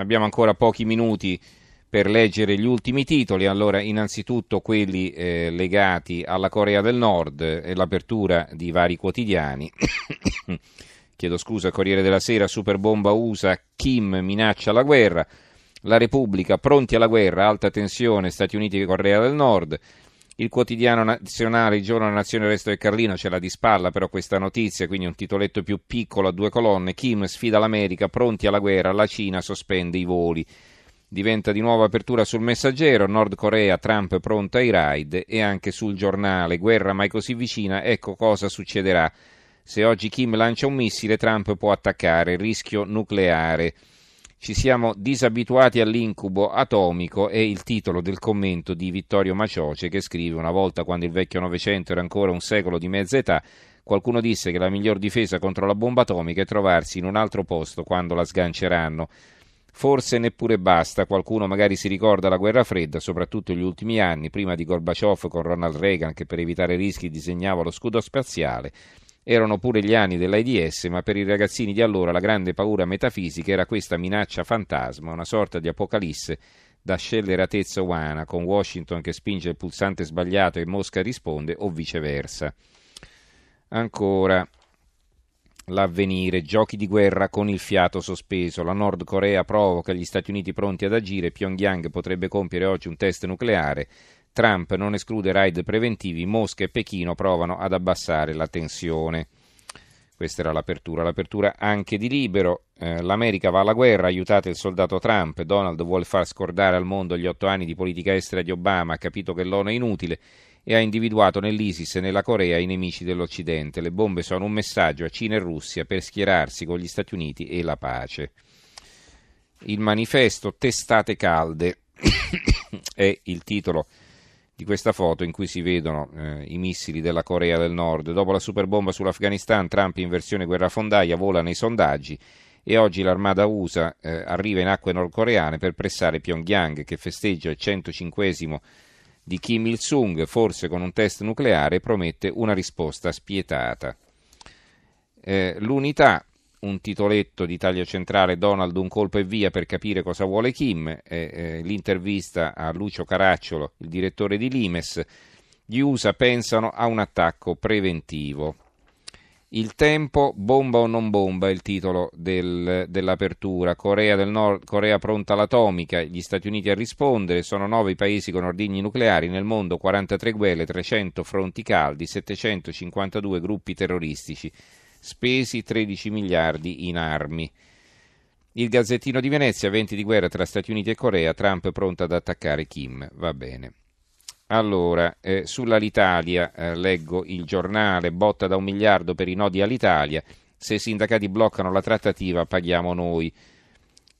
abbiamo ancora pochi minuti per leggere gli ultimi titoli. Allora, innanzitutto quelli eh, legati alla Corea del Nord e l'apertura di vari quotidiani. Chiedo scusa, Corriere della Sera, superbomba USA, Kim minaccia la guerra. La Repubblica, pronti alla guerra, alta tensione, Stati Uniti e Corea del Nord. Il quotidiano nazionale, il giorno della nazione, il resto del Carlino, ce l'ha di spalla però questa notizia, quindi un titoletto più piccolo a due colonne. Kim sfida l'America, pronti alla guerra, la Cina sospende i voli. Diventa di nuovo apertura sul messaggero, Nord Corea, Trump pronta ai raid e anche sul giornale, guerra mai così vicina, ecco cosa succederà. Se oggi Kim lancia un missile, Trump può attaccare, rischio nucleare. Ci siamo disabituati all'incubo atomico è il titolo del commento di Vittorio Macioce che scrive una volta quando il vecchio Novecento era ancora un secolo di mezza età, qualcuno disse che la miglior difesa contro la bomba atomica è trovarsi in un altro posto quando la sganceranno. Forse neppure basta, qualcuno magari si ricorda la guerra fredda, soprattutto gli ultimi anni, prima di Gorbaciov con Ronald Reagan che per evitare rischi disegnava lo scudo spaziale, erano pure gli anni dell'AIDS, ma per i ragazzini di allora la grande paura metafisica era questa minaccia fantasma, una sorta di apocalisse da scelleratezza umana, con Washington che spinge il pulsante sbagliato e Mosca risponde, o viceversa. Ancora l'avvenire, giochi di guerra con il fiato sospeso, la Nord Corea provoca gli Stati Uniti pronti ad agire, Pyongyang potrebbe compiere oggi un test nucleare, Trump non esclude raid preventivi, Mosca e Pechino provano ad abbassare la tensione. Questa era l'apertura. L'apertura anche di Libero. Eh, L'America va alla guerra, aiutate il soldato Trump. Donald vuole far scordare al mondo gli otto anni di politica estera di Obama, ha capito che l'ONU è inutile e ha individuato nell'ISIS e nella Corea i nemici dell'Occidente. Le bombe sono un messaggio a Cina e Russia per schierarsi con gli Stati Uniti e la pace. Il manifesto Testate calde è il titolo di questa foto in cui si vedono eh, i missili della Corea del Nord. Dopo la superbomba sull'Afghanistan, Trump in versione guerrafondaia vola nei sondaggi e oggi l'armata USA eh, arriva in acque nordcoreane per pressare Pyongyang che festeggia il 105 di Kim Il-sung, forse con un test nucleare, promette una risposta spietata. Eh, l'unità un titoletto di taglio centrale Donald un colpo e via per capire cosa vuole Kim, eh, eh, l'intervista a Lucio Caracciolo, il direttore di Limes, gli USA pensano a un attacco preventivo. Il tempo, bomba o non bomba, è il titolo del, dell'apertura. Corea del Nord, Corea pronta all'atomica, gli Stati Uniti a rispondere, sono nove i paesi con ordigni nucleari nel mondo, 43 guerre, 300 fronti caldi, 752 gruppi terroristici spesi 13 miliardi in armi. Il Gazzettino di Venezia, venti di guerra tra Stati Uniti e Corea, Trump pronto ad attaccare Kim. Va bene. Allora, eh, sull'Alitalia eh, leggo il giornale, botta da un miliardo per i nodi all'Italia, se i sindacati bloccano la trattativa paghiamo noi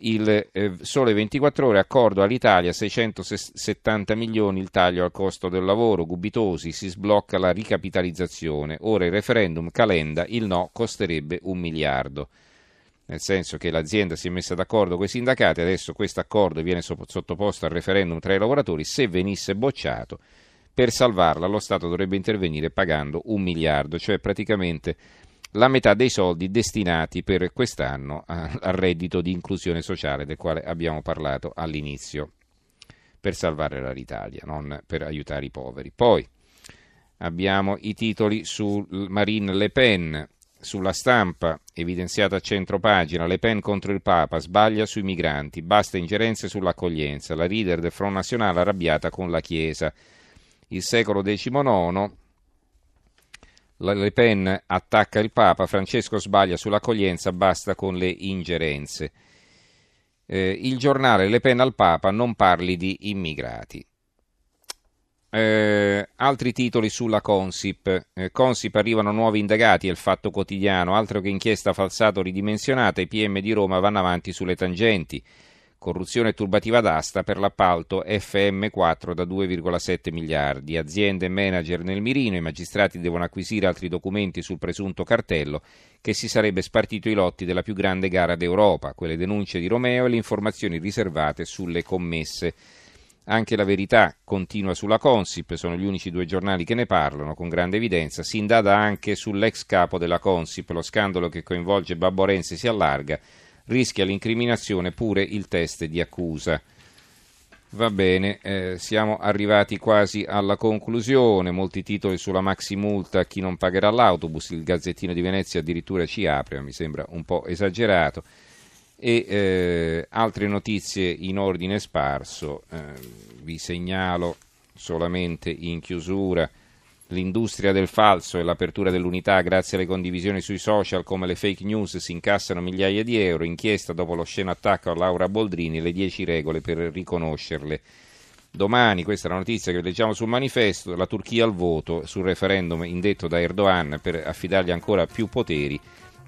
il eh, Sole 24 Ore, accordo all'Italia, 670 milioni il taglio al costo del lavoro, Gubitosi, si sblocca la ricapitalizzazione, ora il referendum Calenda, il no costerebbe un miliardo. Nel senso che l'azienda si è messa d'accordo con i sindacati, adesso questo accordo viene sottoposto al referendum tra i lavoratori, se venisse bocciato, per salvarla lo Stato dovrebbe intervenire pagando un miliardo, cioè praticamente la metà dei soldi destinati per quest'anno al reddito di inclusione sociale del quale abbiamo parlato all'inizio, per salvare l'Italia, non per aiutare i poveri. Poi abbiamo i titoli su Marine Le Pen, sulla stampa, evidenziata a centro pagina, Le Pen contro il Papa, sbaglia sui migranti, basta ingerenze sull'accoglienza, la leader del Front Nazionale arrabbiata con la Chiesa. Il secolo XIX le Pen attacca il Papa, Francesco sbaglia sull'accoglienza, basta con le ingerenze. Eh, il giornale Le Pen al Papa, non parli di immigrati. Eh, altri titoli sulla Consip. Eh, Consip arrivano nuovi indagati, è il fatto quotidiano, altro che inchiesta falsata o ridimensionata, i PM di Roma vanno avanti sulle tangenti. Corruzione turbativa d'asta per l'appalto FM4 da 2,7 miliardi. Aziende e manager nel mirino, i magistrati devono acquisire altri documenti sul presunto cartello che si sarebbe spartito i lotti della più grande gara d'Europa, quelle denunce di Romeo e le informazioni riservate sulle commesse. Anche la verità continua sulla Consip, sono gli unici due giornali che ne parlano con grande evidenza. Si indaga anche sull'ex capo della Consip, lo scandalo che coinvolge Babbo Renzi si allarga rischia l'incriminazione pure il test di accusa. Va bene, eh, siamo arrivati quasi alla conclusione, molti titoli sulla maxi multa a chi non pagherà l'autobus, il Gazzettino di Venezia addirittura ci apre, mi sembra un po' esagerato, e eh, altre notizie in ordine sparso, eh, vi segnalo solamente in chiusura l'industria del falso e l'apertura dell'unità grazie alle condivisioni sui social come le fake news si incassano migliaia di euro, inchiesta dopo lo sceno attacco a Laura Boldrini, le 10 regole per riconoscerle. Domani, questa è la notizia che leggiamo sul manifesto, la Turchia al voto sul referendum indetto da Erdogan per affidargli ancora più poteri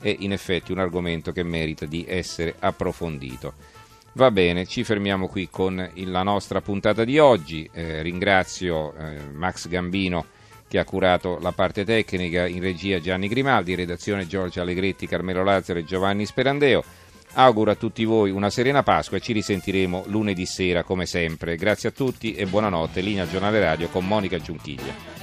è in effetti un argomento che merita di essere approfondito. Va bene, ci fermiamo qui con la nostra puntata di oggi. Eh, ringrazio eh, Max Gambino che ha curato la parte tecnica in regia Gianni Grimaldi, redazione Giorgio Allegretti, Carmelo Lazzaro e Giovanni Sperandeo. Auguro a tutti voi una serena Pasqua e ci risentiremo lunedì sera come sempre. Grazie a tutti e buonanotte. Linea Giornale Radio con Monica Giunchiglia.